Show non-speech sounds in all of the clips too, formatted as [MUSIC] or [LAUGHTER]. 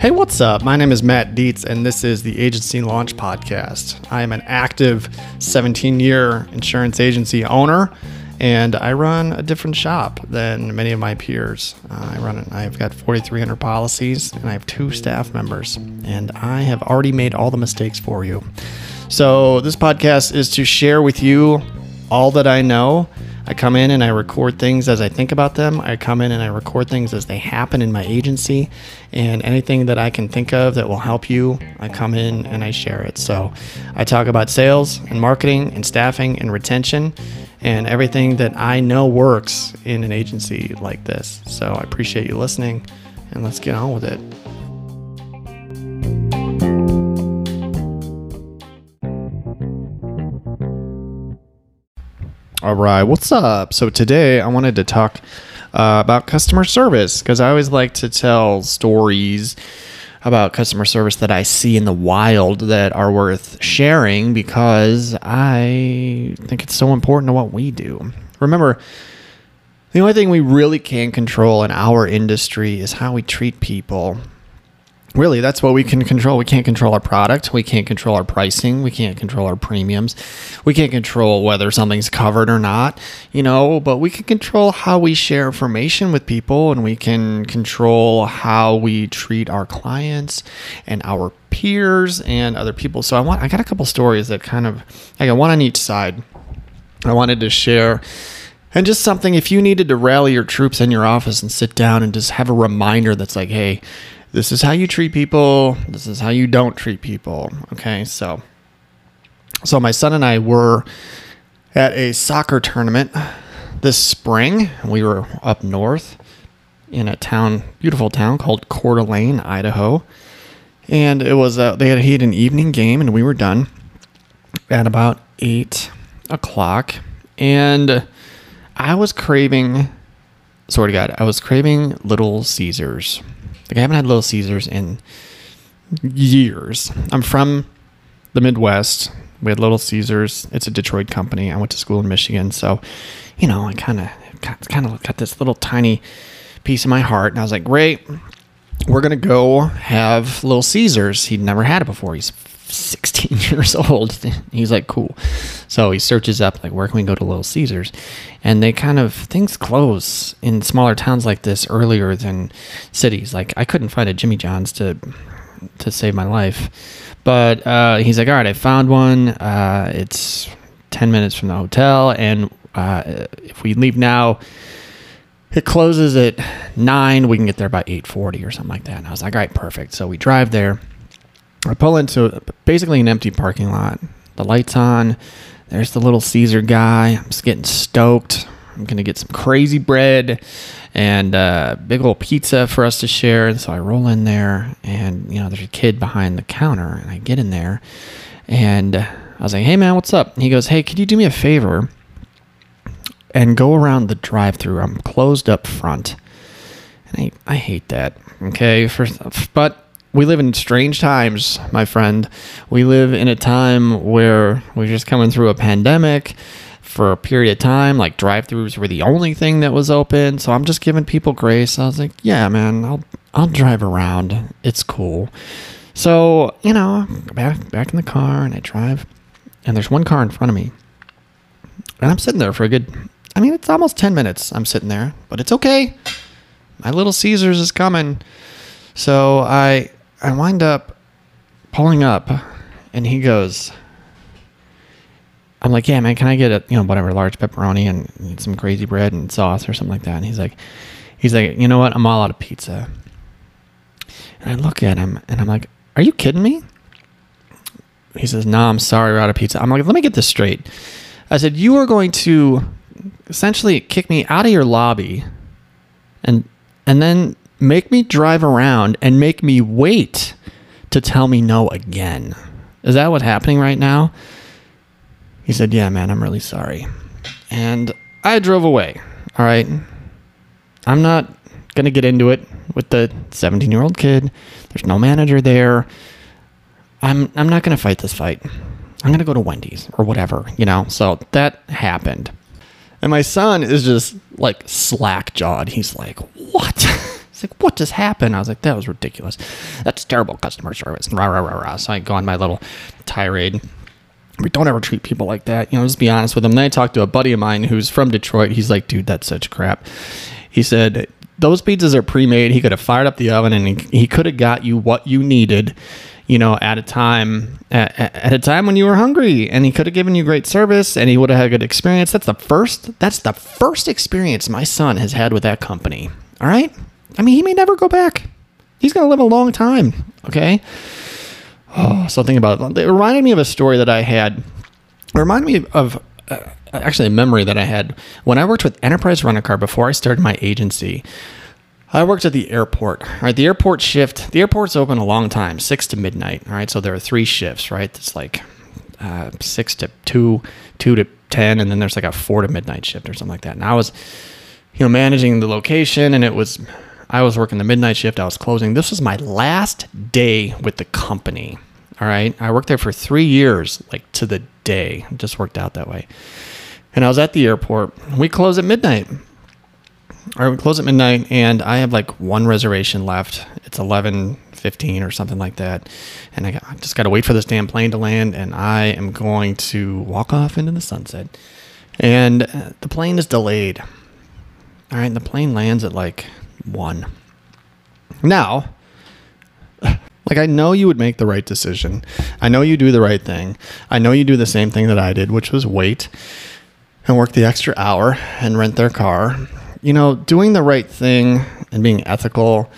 Hey, what's up? My name is Matt Dietz, and this is the Agency Launch Podcast. I am an active 17 year insurance agency owner, and I run a different shop than many of my peers. Uh, I run, I've got 4,300 policies, and I have two staff members, and I have already made all the mistakes for you. So, this podcast is to share with you all that I know I come in and I record things as I think about them. I come in and I record things as they happen in my agency. And anything that I can think of that will help you, I come in and I share it. So I talk about sales and marketing and staffing and retention and everything that I know works in an agency like this. So I appreciate you listening and let's get on with it. All right, what's up? So today I wanted to talk uh, about customer service because I always like to tell stories about customer service that I see in the wild that are worth sharing because I think it's so important to what we do. Remember, the only thing we really can control in our industry is how we treat people really that's what we can control. We can't control our product. We can't control our pricing. We can't control our premiums. We can't control whether something's covered or not you know but we can control how we share information with people and we can control how we treat our clients and our peers and other people. So i want i got a couple stories that kind of i got one on each side i wanted to share. And just something if you needed to rally your troops in your office and sit down and just have a reminder that's like hey this is how you treat people. This is how you don't treat people. Okay, so so my son and I were at a soccer tournament this spring. We were up north in a town, beautiful town called Coeur d'Alene, Idaho, and it was uh, they had, he had an evening game, and we were done at about eight o'clock, and I was craving. To God, I was craving Little Caesars. Like I haven't had Little Caesars in years. I'm from the Midwest. We had Little Caesars. It's a Detroit company. I went to school in Michigan, so you know I kind of kind of got this little tiny piece of my heart, and I was like, great. We're gonna go have Little Caesars. He'd never had it before. He's 16 [LAUGHS] years old. [LAUGHS] He's like, cool. So he searches up, like, where can we go to Little Caesars? And they kind of, things close in smaller towns like this earlier than cities. Like, I couldn't find a Jimmy John's to, to save my life. But uh, he's like, all right, I found one. Uh, it's 10 minutes from the hotel. And uh, if we leave now, it closes at 9. We can get there by 8.40 or something like that. And I was like, all right, perfect. So we drive there I pull into basically an empty parking lot. The lights on. There's the little Caesar guy. I'm just getting stoked. I'm gonna get some crazy bread and uh, big old pizza for us to share. And so I roll in there, and you know, there's a kid behind the counter, and I get in there, and I was like, "Hey, man, what's up?" And he goes, "Hey, could you do me a favor and go around the drive-through? I'm closed up front." And I, I hate that. Okay, first, but we live in strange times, my friend. We live in a time where we're just coming through a pandemic for a period of time. Like drive-throughs were the only thing that was open, so I'm just giving people grace. I was like, "Yeah, man, I'll I'll drive around. It's cool." So you know, back back in the car, and I drive, and there's one car in front of me, and I'm sitting there for a good. I mean, it's almost ten minutes. I'm sitting there, but it's okay. My little Caesars is coming. So I I wind up pulling up, and he goes, I'm like, yeah, man, can I get a you know whatever large pepperoni and some crazy bread and sauce or something like that? And he's like, he's like, you know what? I'm all out of pizza. And I look at him and I'm like, are you kidding me? He says, no, I'm sorry, we're out of pizza. I'm like, let me get this straight. I said, you are going to essentially kick me out of your lobby, and and then make me drive around and make me wait to tell me no again. Is that what's happening right now? He said, Yeah, man, I'm really sorry. And I drove away. All right. I'm not going to get into it with the 17 year old kid. There's no manager there. I'm, I'm not going to fight this fight. I'm going to go to Wendy's or whatever, you know? So that happened. And my son is just like slack jawed. He's like, what? He's like, what just happened? I was like, that was ridiculous. That's terrible customer service. Rah, rah, rah, rah. So I go on my little tirade. We don't ever treat people like that. You know, just be honest with them. Then I talked to a buddy of mine who's from Detroit. He's like, dude, that's such crap. He said, those pizzas are pre-made. He could have fired up the oven and he, he could have got you what you needed, you know, at a time at, at a time when you were hungry, and he could have given you great service, and he would have had a good experience. That's the first. That's the first experience my son has had with that company. All right. I mean, he may never go back. He's gonna live a long time. Okay. Oh, something about it. It reminded me of a story that I had. It reminded me of uh, actually a memory that I had when I worked with Enterprise Rent a Car before I started my agency. I worked at the airport. Right, the airport shift. The airport's open a long time, six to midnight. Right, so there are three shifts. Right, it's like uh, six to two, two to ten, and then there's like a four to midnight shift or something like that. And I was, you know, managing the location, and it was, I was working the midnight shift. I was closing. This was my last day with the company. All right, I worked there for three years, like to the day. It just worked out that way. And I was at the airport. We close at midnight or we close at midnight and I have like one reservation left. It's 11:15 or something like that. And I, got, I just got to wait for this damn plane to land and I am going to walk off into the sunset. And uh, the plane is delayed. All right, the plane lands at like 1. Now, like I know you would make the right decision. I know you do the right thing. I know you do the same thing that I did, which was wait and work the extra hour and rent their car you know, doing the right thing and being ethical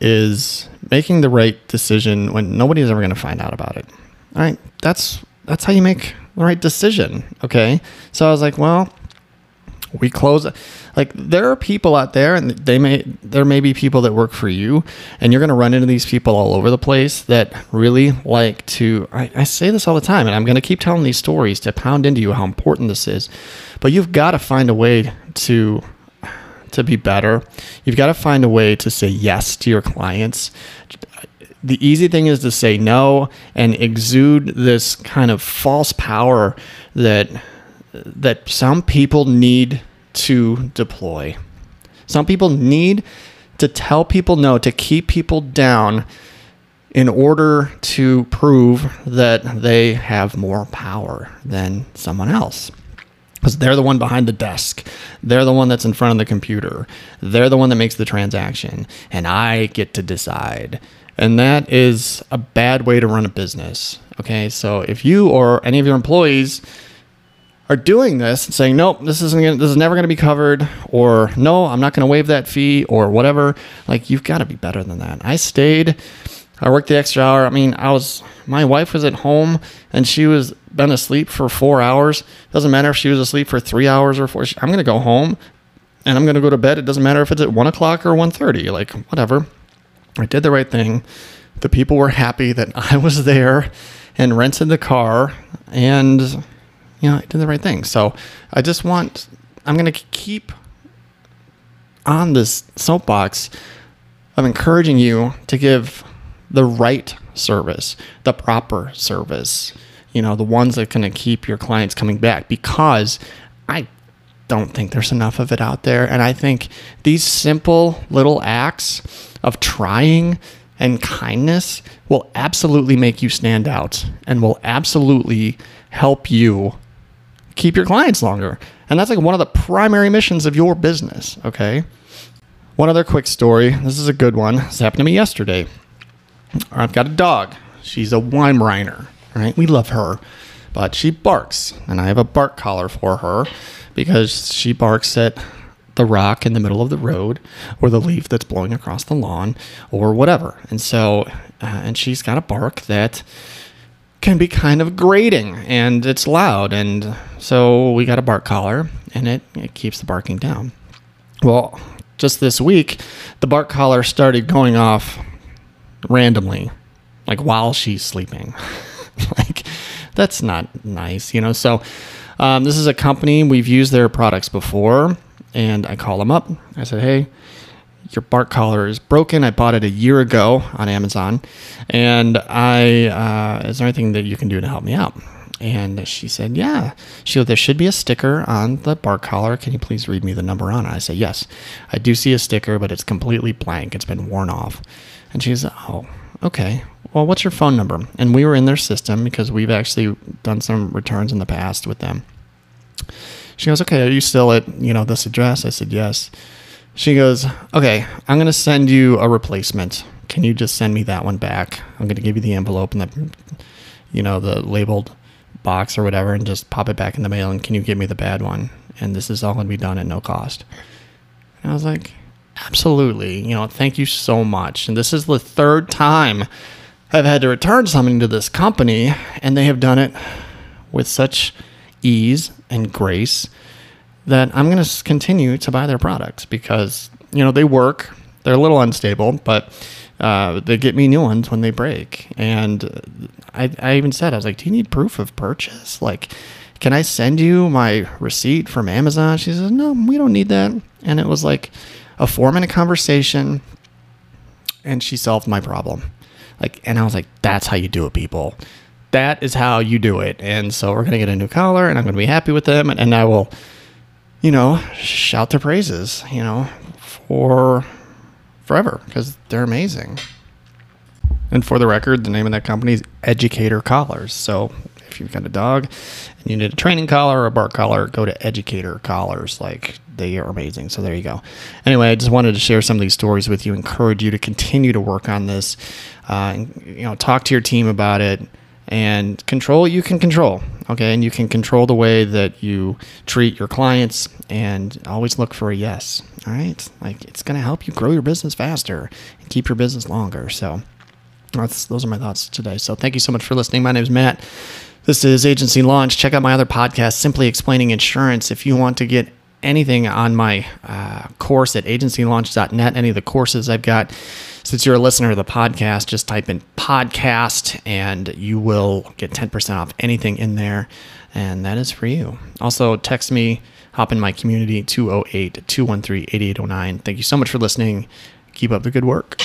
is making the right decision when nobody's ever going to find out about it. All right, that's that's how you make the right decision. Okay, so I was like, well, we close. Like there are people out there, and they may there may be people that work for you, and you're going to run into these people all over the place that really like to. I, I say this all the time, and I'm going to keep telling these stories to pound into you how important this is. But you've got to find a way to to be better. You've got to find a way to say yes to your clients. The easy thing is to say no and exude this kind of false power that that some people need to deploy. Some people need to tell people no, to keep people down in order to prove that they have more power than someone else because they're the one behind the desk. They're the one that's in front of the computer. They're the one that makes the transaction, and I get to decide. And that is a bad way to run a business. Okay, so if you or any of your employees are doing this and saying, nope, this isn't gonna, this is never going to be covered, or no, I'm not going to waive that fee, or whatever, like you've got to be better than that. I stayed I worked the extra hour. I mean, I was my wife was at home and she was been asleep for four hours. Doesn't matter if she was asleep for three hours or four. I'm gonna go home and I'm gonna go to bed. It doesn't matter if it's at one o'clock or 1.30. Like whatever. I did the right thing. The people were happy that I was there and rented the car and you know I did the right thing. So I just want I'm gonna keep on this soapbox of encouraging you to give the right service, the proper service, you know, the ones that can keep your clients coming back because I don't think there's enough of it out there. And I think these simple little acts of trying and kindness will absolutely make you stand out and will absolutely help you keep your clients longer. And that's like one of the primary missions of your business, okay? One other quick story. This is a good one. This happened to me yesterday. I've got a dog. She's a Weimaraner, right? We love her, but she barks, and I have a bark collar for her because she barks at the rock in the middle of the road or the leaf that's blowing across the lawn or whatever. And so, uh, and she's got a bark that can be kind of grating and it's loud. And so we got a bark collar and it, it keeps the barking down. Well, just this week, the bark collar started going off randomly, like while she's sleeping. [LAUGHS] like that's not nice, you know. So um, this is a company we've used their products before, and I call them up. I said, "Hey, your bark collar is broken. I bought it a year ago on Amazon, and I uh, is there anything that you can do to help me out?" And she said, Yeah. She goes, There should be a sticker on the bark collar. Can you please read me the number on it? I said, Yes. I do see a sticker, but it's completely blank. It's been worn off. And she said, Oh, okay. Well, what's your phone number? And we were in their system because we've actually done some returns in the past with them. She goes, Okay, are you still at, you know, this address? I said, Yes. She goes, Okay, I'm gonna send you a replacement. Can you just send me that one back? I'm gonna give you the envelope and the you know, the labeled box or whatever and just pop it back in the mail and can you give me the bad one? And this is all going to be done at no cost. And I was like, absolutely. You know, thank you so much. And this is the third time I've had to return something to this company and they have done it with such ease and grace that I'm going to continue to buy their products because, you know, they work. They're a little unstable, but uh, they get me new ones when they break. And I, I even said, I was like, do you need proof of purchase? Like, can I send you my receipt from Amazon? She says, no, we don't need that. And it was like a four minute conversation and she solved my problem. Like, and I was like, that's how you do it, people. That is how you do it. And so we're going to get a new collar and I'm going to be happy with them. And, and I will, you know, shout their praises, you know, for forever because they're amazing. And for the record, the name of that company is Educator Collars. So if you've got a dog and you need a training collar or a bark collar, go to Educator Collars. Like they are amazing. So there you go. Anyway, I just wanted to share some of these stories with you. Encourage you to continue to work on this. Uh, and, you know, talk to your team about it and control you can control okay? And you can control the way that you treat your clients and always look for a yes all right? Like it's going to help you grow your business faster and keep your business longer. So that's, those are my thoughts today. So thank you so much for listening. My name is matt. This is agency launch. Check out my other podcast simply explaining insurance. If you want to get anything on my uh, course at agencylaunch.net any of the courses i've got since you're a listener to the podcast, just type in podcast and you will get 10% off anything in there. And that is for you. Also, text me, hop in my community 208 213 8809. Thank you so much for listening. Keep up the good work.